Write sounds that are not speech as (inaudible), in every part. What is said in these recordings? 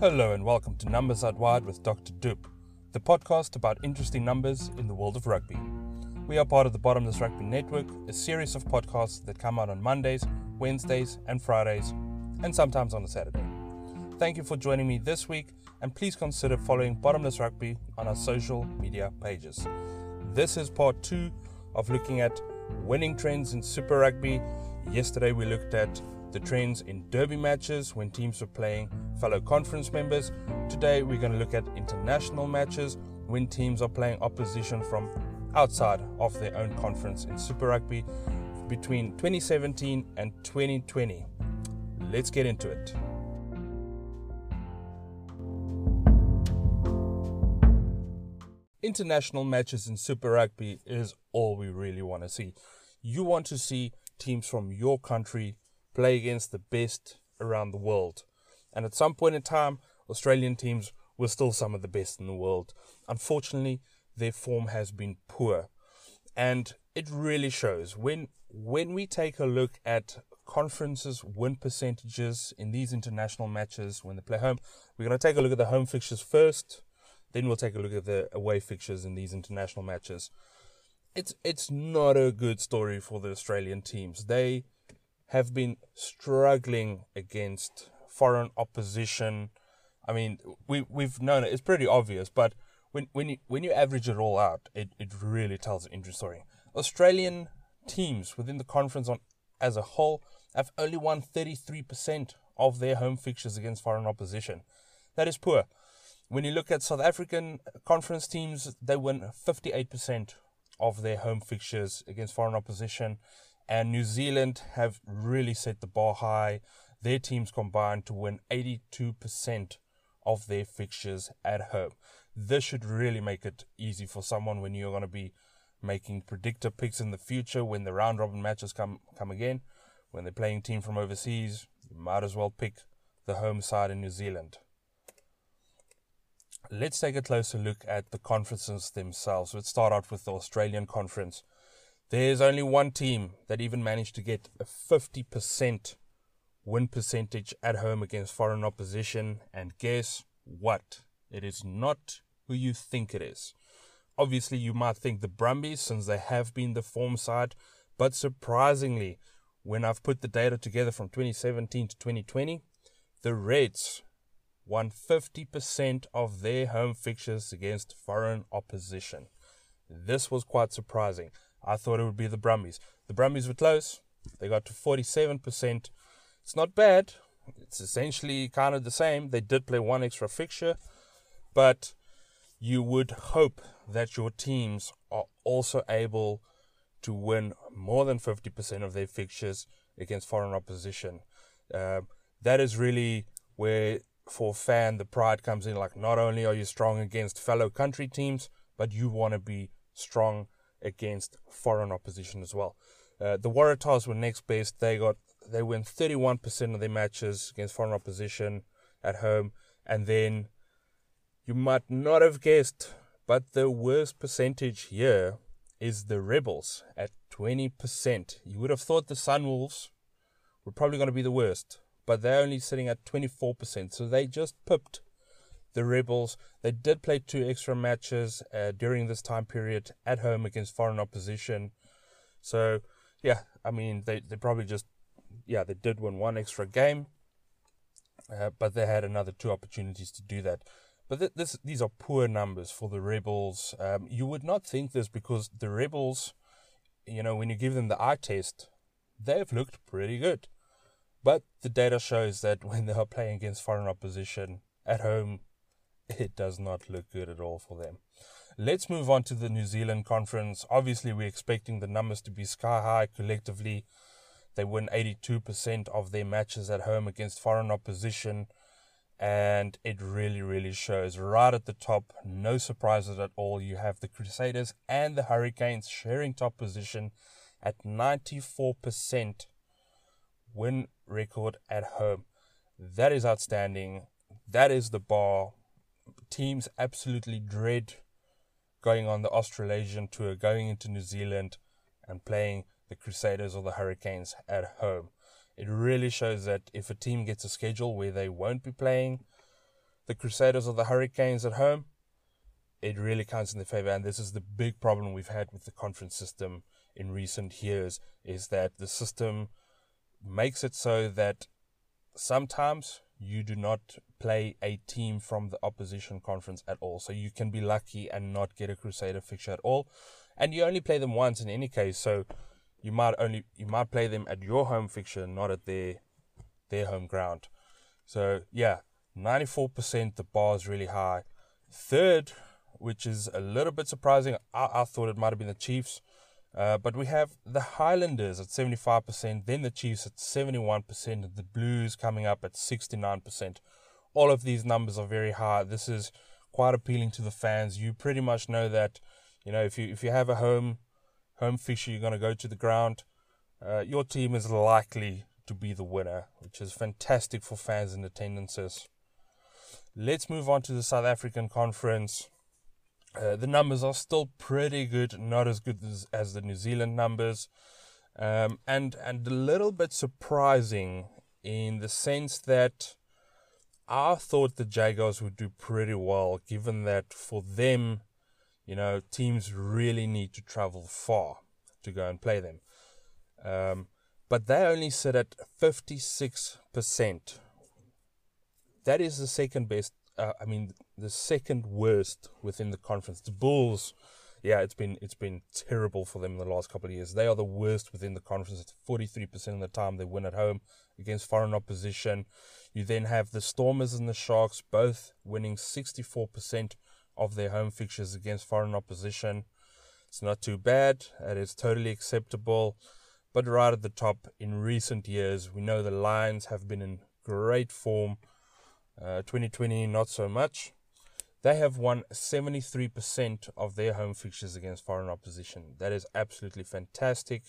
Hello and welcome to Numbers Out Wide with Dr. Doop, the podcast about interesting numbers in the world of rugby. We are part of the Bottomless Rugby Network, a series of podcasts that come out on Mondays, Wednesdays, and Fridays, and sometimes on a Saturday. Thank you for joining me this week, and please consider following Bottomless Rugby on our social media pages. This is part two of looking at winning trends in Super Rugby. Yesterday we looked at the trends in derby matches when teams were playing fellow conference members. Today we're going to look at international matches when teams are playing opposition from outside of their own conference in Super Rugby between 2017 and 2020. Let's get into it. International matches in Super Rugby is all we really want to see. You want to see teams from your country play against the best around the world. And at some point in time, Australian teams were still some of the best in the world. Unfortunately, their form has been poor. And it really shows when when we take a look at conferences win percentages in these international matches when they play home, we're going to take a look at the home fixtures first, then we'll take a look at the away fixtures in these international matches. It's it's not a good story for the Australian teams. They have been struggling against foreign opposition. I mean, we we've known it. It's pretty obvious, but when when you when you average it all out, it, it really tells an interesting story. Australian teams within the conference on as a whole have only won 33% of their home fixtures against foreign opposition. That is poor. When you look at South African conference teams, they win 58% of their home fixtures against foreign opposition. And New Zealand have really set the bar high. Their teams combined to win 82% of their fixtures at home. This should really make it easy for someone when you're going to be making predictor picks in the future when the round robin matches come come again. When they're playing team from overseas, you might as well pick the home side in New Zealand. Let's take a closer look at the conferences themselves. Let's start out with the Australian conference. There's only one team that even managed to get a 50% win percentage at home against foreign opposition, and guess what? It is not who you think it is. Obviously, you might think the Brumbies, since they have been the form side, but surprisingly, when I've put the data together from 2017 to 2020, the Reds won 50% of their home fixtures against foreign opposition. This was quite surprising. I thought it would be the Brumbies. The Brumbies were close. They got to 47%. It's not bad. It's essentially kind of the same. They did play one extra fixture, but you would hope that your teams are also able to win more than 50% of their fixtures against foreign opposition. Uh, that is really where, for fan, the pride comes in. Like, not only are you strong against fellow country teams, but you want to be strong against foreign opposition as well. Uh, the Waratahs were next best. They got they win 31% of their matches against foreign opposition at home, and then you might not have guessed, but the worst percentage here is the Rebels at 20%. You would have thought the Sunwolves were probably going to be the worst, but they're only sitting at 24%. So they just pipped the Rebels. They did play two extra matches uh, during this time period at home against foreign opposition. So, yeah, I mean, they, they probably just, yeah, they did win one extra game, uh, but they had another two opportunities to do that. But th- this, these are poor numbers for the Rebels. Um, you would not think this because the Rebels, you know, when you give them the eye test, they've looked pretty good. But the data shows that (laughs) when they are playing against foreign opposition at home, (laughs) it does not look good at all for them. Let's move on to the New Zealand conference. Obviously, we're expecting the numbers to be sky high collectively. They win 82% of their matches at home against foreign opposition and it really, really shows right at the top. No surprises at all. You have the Crusaders and the Hurricanes sharing top position at 94% win record at home. That is outstanding. That is the bar. Teams absolutely dread going on the Australasian tour, going into New Zealand and playing the Crusaders or the Hurricanes at home. It really shows that if a team gets a schedule where they won't be playing the Crusaders or the Hurricanes at home, it really counts in their favor. And this is the big problem we've had with the conference system in recent years is that the system makes it so that sometimes you do not play a team from the opposition conference at all. So you can be lucky and not get a Crusader fixture at all. And you only play them once in any case, so you might only you might play them at your home fixture, not at their their home ground. So yeah, 94% the bar is really high. Third, which is a little bit surprising, I, I thought it might have been the Chiefs. Uh, but we have the Highlanders at 75%, then the Chiefs at 71%, and the Blues coming up at 69%. All of these numbers are very high. This is quite appealing to the fans. You pretty much know that, you know, if you if you have a home home fixture, you're going to go to the ground. Uh, your team is likely to be the winner, which is fantastic for fans and attendances. Let's move on to the South African Conference. Uh, the numbers are still pretty good, not as good as, as the New Zealand numbers, um, and and a little bit surprising in the sense that I thought the Jaguars would do pretty well, given that for them, you know, teams really need to travel far to go and play them. Um, but they only sit at 56%. That is the second best uh, I mean, the second worst within the conference. The Bulls, yeah, it's been it's been terrible for them in the last couple of years. They are the worst within the conference. It's Forty three percent of the time they win at home against foreign opposition. You then have the Stormers and the Sharks both winning sixty four percent of their home fixtures against foreign opposition. It's not too bad. It is totally acceptable. But right at the top in recent years, we know the Lions have been in great form 2020, uh, not so much. They have won 73% of their home fixtures against foreign opposition. That is absolutely fantastic.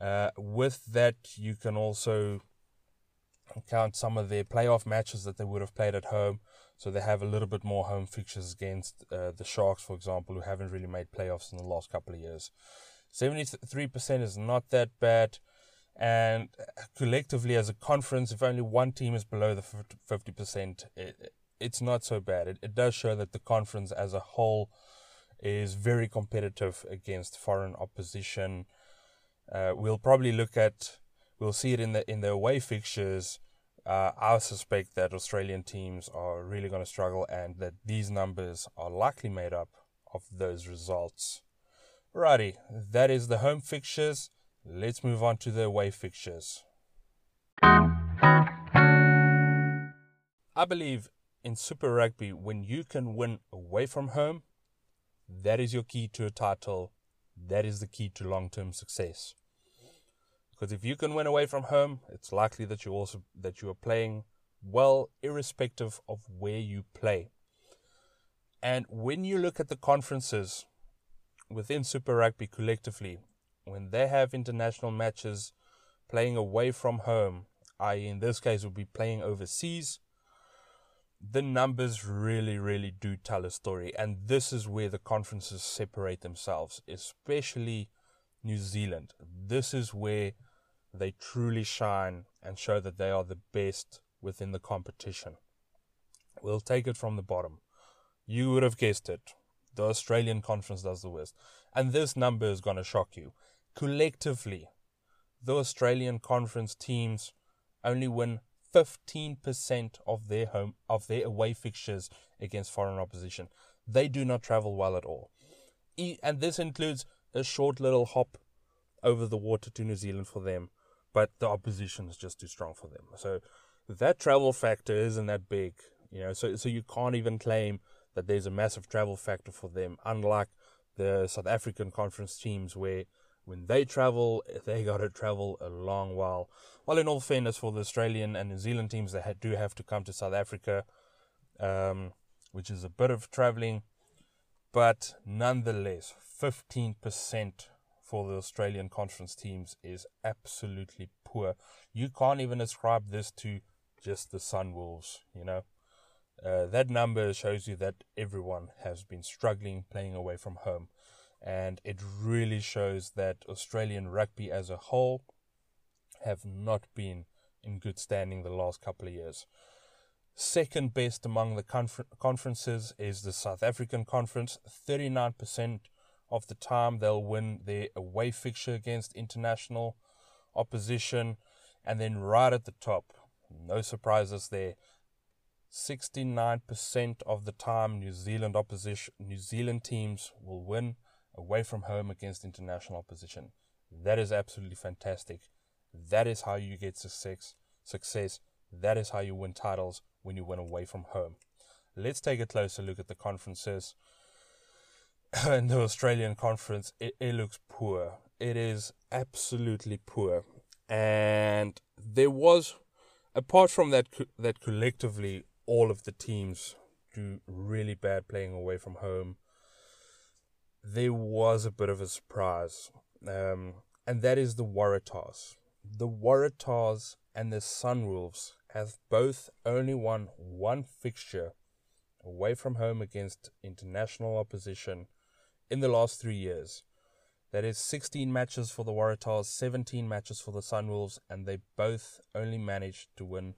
Uh, with that, you can also count some of their playoff matches that they would have played at home. So they have a little bit more home fixtures against uh, the Sharks, for example, who haven't really made playoffs in the last couple of years. 73% is not that bad. And collectively, as a conference, if only one team is below the 50%, it, it's not so bad. It, it does show that the conference as a whole is very competitive against foreign opposition. Uh, we'll probably look at, we'll see it in the in the away fixtures. Uh, I suspect that Australian teams are really going to struggle, and that these numbers are likely made up of those results. Righty, that is the home fixtures. Let's move on to the away fixtures. I believe in Super Rugby, when you can win away from home, that is your key to a title. That is the key to long term success. Because if you can win away from home, it's likely that you also that you are playing well, irrespective of where you play. And when you look at the conferences within Super Rugby collectively, when they have international matches playing away from home, i.e., in this case, would be playing overseas, the numbers really, really do tell a story. And this is where the conferences separate themselves, especially New Zealand. This is where they truly shine and show that they are the best within the competition. We'll take it from the bottom. You would have guessed it. The Australian conference does the worst. And this number is going to shock you. Collectively, the Australian conference teams only win 15% of their home of their away fixtures against foreign opposition. They do not travel well at all. And this includes a short little hop over the water to New Zealand for them, but the opposition is just too strong for them. So that travel factor isn't that big, you know. So so you can't even claim that there's a massive travel factor for them, unlike the South African conference teams where when they travel, (laughs) they got to travel a long while. Well, in all fairness, for the Australian and New Zealand teams, they do have to come to South Africa, um, which is a bit of traveling, but nonetheless, 15% for the Australian conference teams is absolutely poor. You can't even ascribe this to just the Sunwolves, you know. Uh, that number shows you that everyone has been struggling playing away from home and it really shows that Australian rugby as a whole have not been in good standing the last couple of years. Second best among the confer- conferences is the South African Conference. 39% of the time they'll win their away fixture against international opposition. And then right at the top, no surprises there. 69% of the time New Zealand opposition New Zealand teams will win away from home against international opposition. That is absolutely fantastic. That is how you get success. Success. That is how you win titles when you win away from home. Let's take a closer look at the conferences. (coughs) In the Australian conference, it, it looks poor. It is absolutely poor. And there was, apart from that, that collectively all of the teams do really bad playing away from home, there was a bit of a surprise. Um, and that is the Waratahs. The Waratahs and the Sunwolves have both only won one fixture away from home against international opposition in the last three years. That is 16 matches for the Waratahs, 17 matches for the Sunwolves, and they both only managed to win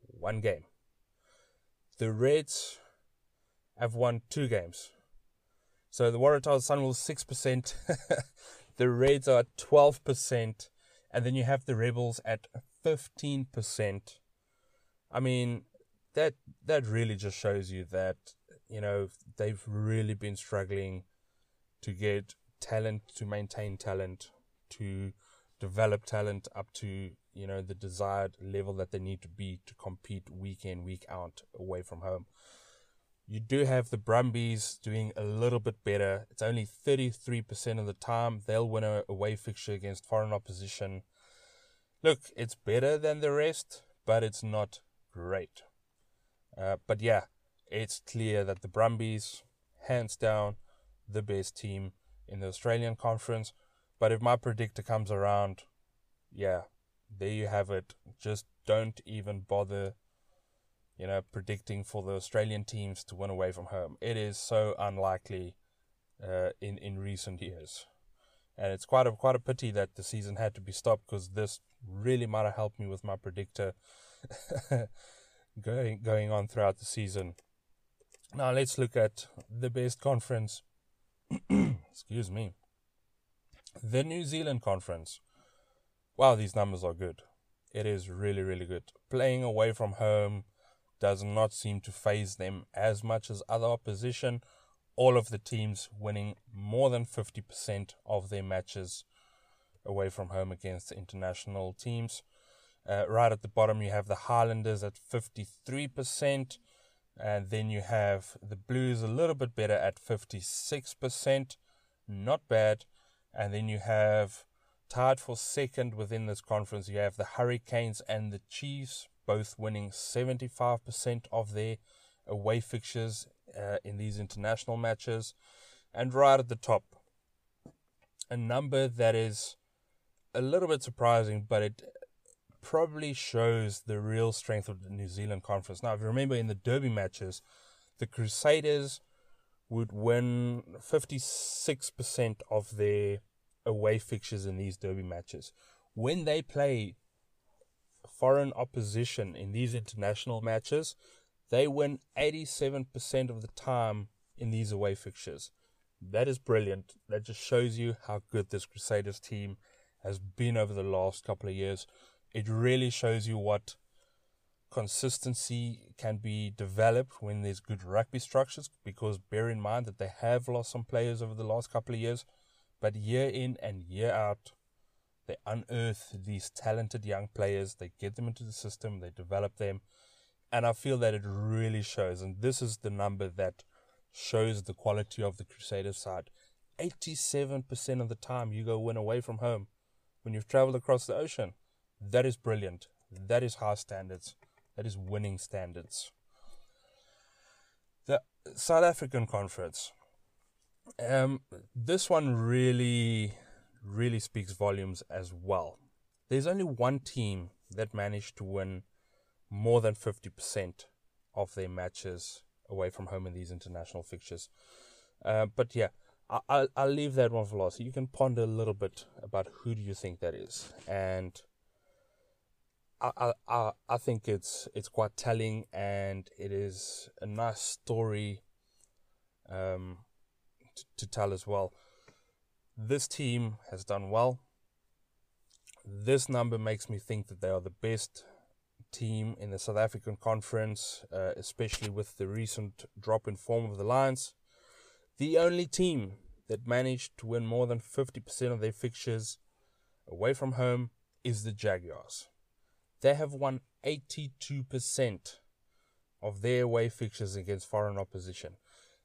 one game. The Reds have won two games. So the Waratahs Sunwolves 6%, the Reds are 12%, and then you have the Rebels at 15%. I mean, that that really just shows you that you know they've really been struggling to get talent to maintain talent to develop talent up to you know the desired level that they need to be to compete week in week out away from home you do have the Brumbies doing a little bit better. It's only 33% of the time they'll win a away fixture against foreign opposition. Look, it's better than the rest, but it's not great. Uh, but yeah, it's clear that the Brumbies, hands down, the best team in the Australian Conference. But if my predictor comes around, yeah, there you have it. Just don't even bother you know, predicting for the Australian teams to win away from home. It is so unlikely uh, in in recent years, and it's quite a quite a pity that the season had to be stopped because this really might have helped me with my predictor (laughs) going going on throughout the season. Now let's look at the best conference. (clears throat) Excuse me. The New Zealand conference. Wow, these numbers are good. It is really, really good. Playing away from home, does not seem to faze them as much as other opposition. All of the teams winning more than 50% of their matches away from home against international teams. Uh, right at the bottom, you have the Highlanders at 53%, and then you have the Blues a little bit better at 56%. Not bad. And then you have tied for second within this conference, you have the Hurricanes and the Chiefs both winning 75% of their away fixtures uh, in these international matches. And right at the top, a number that is a little bit surprising, but it probably shows the real strength of the New Zealand conference. Now, if you remember in the Derby matches, the Crusaders would win 56% of their away fixtures in these Derby matches. When they play foreign opposition in these international matches, they win 87% of the time in these away fixtures. That is brilliant. That just shows you how good this Crusaders team has been over the last couple of years. It really shows you what consistency can be developed when there's good rugby structures because bear in mind that they have lost some players over the last couple of years, but year in and year out, they unearth these talented young players, they get them into the system, they develop them. And I feel that it really shows. And this is the number that shows the quality of the Crusaders side. 87% of the time you go win away from home when you've traveled across the ocean. That is brilliant. That is high standards. That is winning standards. The South African Conference. Um, this one really really speaks volumes as well. There's only one team that managed to win more than 50% of their matches away from home in these international fixtures. Uh, but yeah, I, I'll, I'll leave that one for last. You can ponder a little bit about who do you think that is. And I, I I think it's it's quite telling and it is a nice story um, to, to tell as well. This team has done well. This number makes me think that they are the best team in the South African Conference, uh, especially with the recent drop in form of the Lions. The only team that managed to win more than 50% of their fixtures away from home is the Jaguars. They have won 82% of their away fixtures against foreign opposition.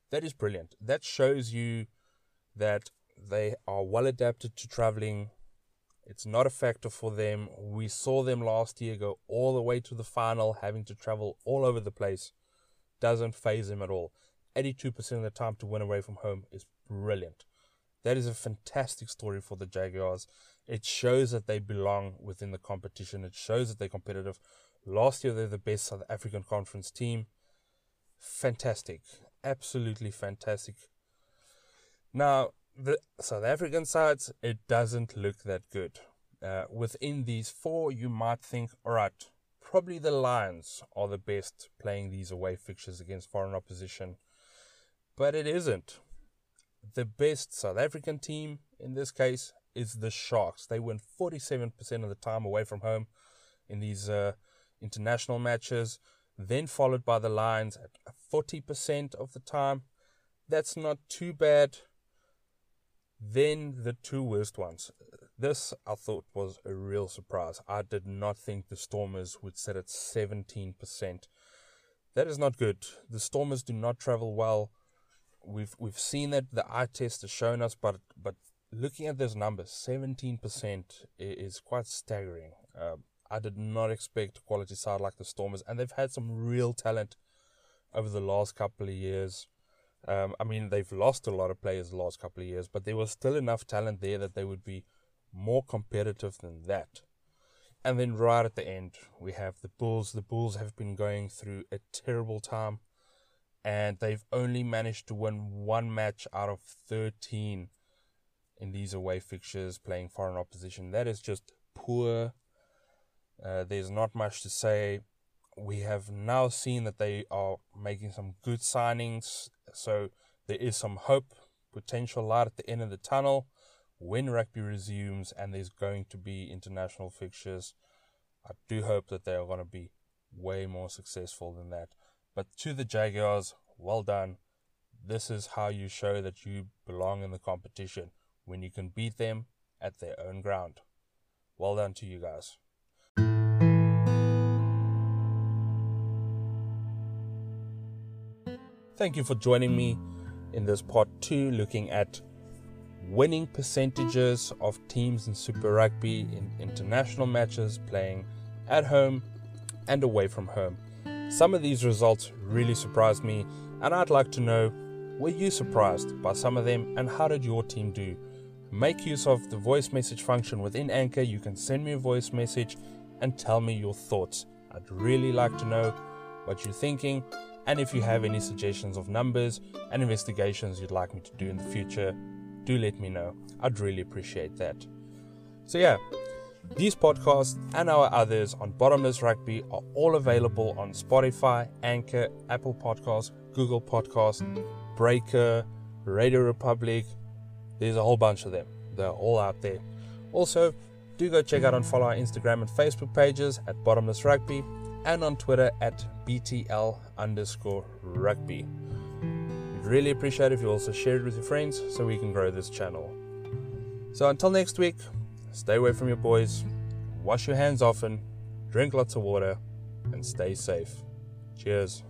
That is brilliant. That shows you that they are well adapted to traveling. It's not a factor for them. We saw them last year go all the way to the final, having to travel all over the place. Doesn't faze them at all. 82% of the time to win away from home is brilliant. That is a fantastic story for the Jaguars. It shows that they belong within the competition. It shows that they're competitive. Last year, they're the best South African Conference team. Fantastic. Absolutely fantastic. Now, the South African sides, it doesn't look that good. Uh, within these four, you might think, all right, probably the Lions are the best playing these away fixtures against foreign opposition. But it isn't the best South African team in this case is the Sharks. They win 47% of the time away from home in these uh, international matches, then followed by the Lions at 40% of the time. That's not too bad. Then the two worst ones. This I thought was a real surprise. I did not think the Stormers would sit at 17%. That is not good. The Stormers do not travel well we've we've seen that the eye test has shown us, but but looking at those numbers, seventeen percent is quite staggering. Uh, I did not expect a quality side like the Stormers, and they've had some real talent over the last couple of years. Um, I mean, they've lost a lot of players the last couple of years, but there was still enough talent there that they would be more competitive than that. And then right at the end, we have the Bulls. The Bulls have been going through a terrible time and they've only managed to win one match out of 13 in these away fixtures playing foreign opposition. That is just poor. Uh, there's not much to say. We have now seen that they are making some good signings, so there is some hope, potential light at the end of the tunnel when rugby resumes and there's going to be international fixtures. I do hope that they are going to be way more successful than that. But to the Jaguars, well done. This is how you show that you belong in the competition when you can beat them at their own ground. Well done to you guys. Thank you for joining me in this part two, looking at winning percentages of teams in Super Rugby in international matches playing at home and away from home. Some of these results really surprised me, and I'd like to know were you surprised by some of them and how did your team do? Make use of the voice message function within Anchor. You can send me a voice message and tell me your thoughts. I'd really like to know what you're thinking and if you have any suggestions of numbers and investigations you'd like me to do in the future, do let me know. I'd really appreciate that. So, yeah, these podcasts and our others on Bottomless Rugby are all available on Spotify, Anchor, Apple Podcasts, Google Podcasts, Breaker, Radio Republic. There's a whole bunch of them. They're all out there. Also, do go check out and follow our Instagram and Facebook pages at Bottomless Rugby and on Twitter at BTL underscore rugby. We'd really appreciate if you also share it with your friends so we can grow this channel. So until next week, Stay away from your boys, wash your hands often, drink lots of water, and stay safe. Cheers.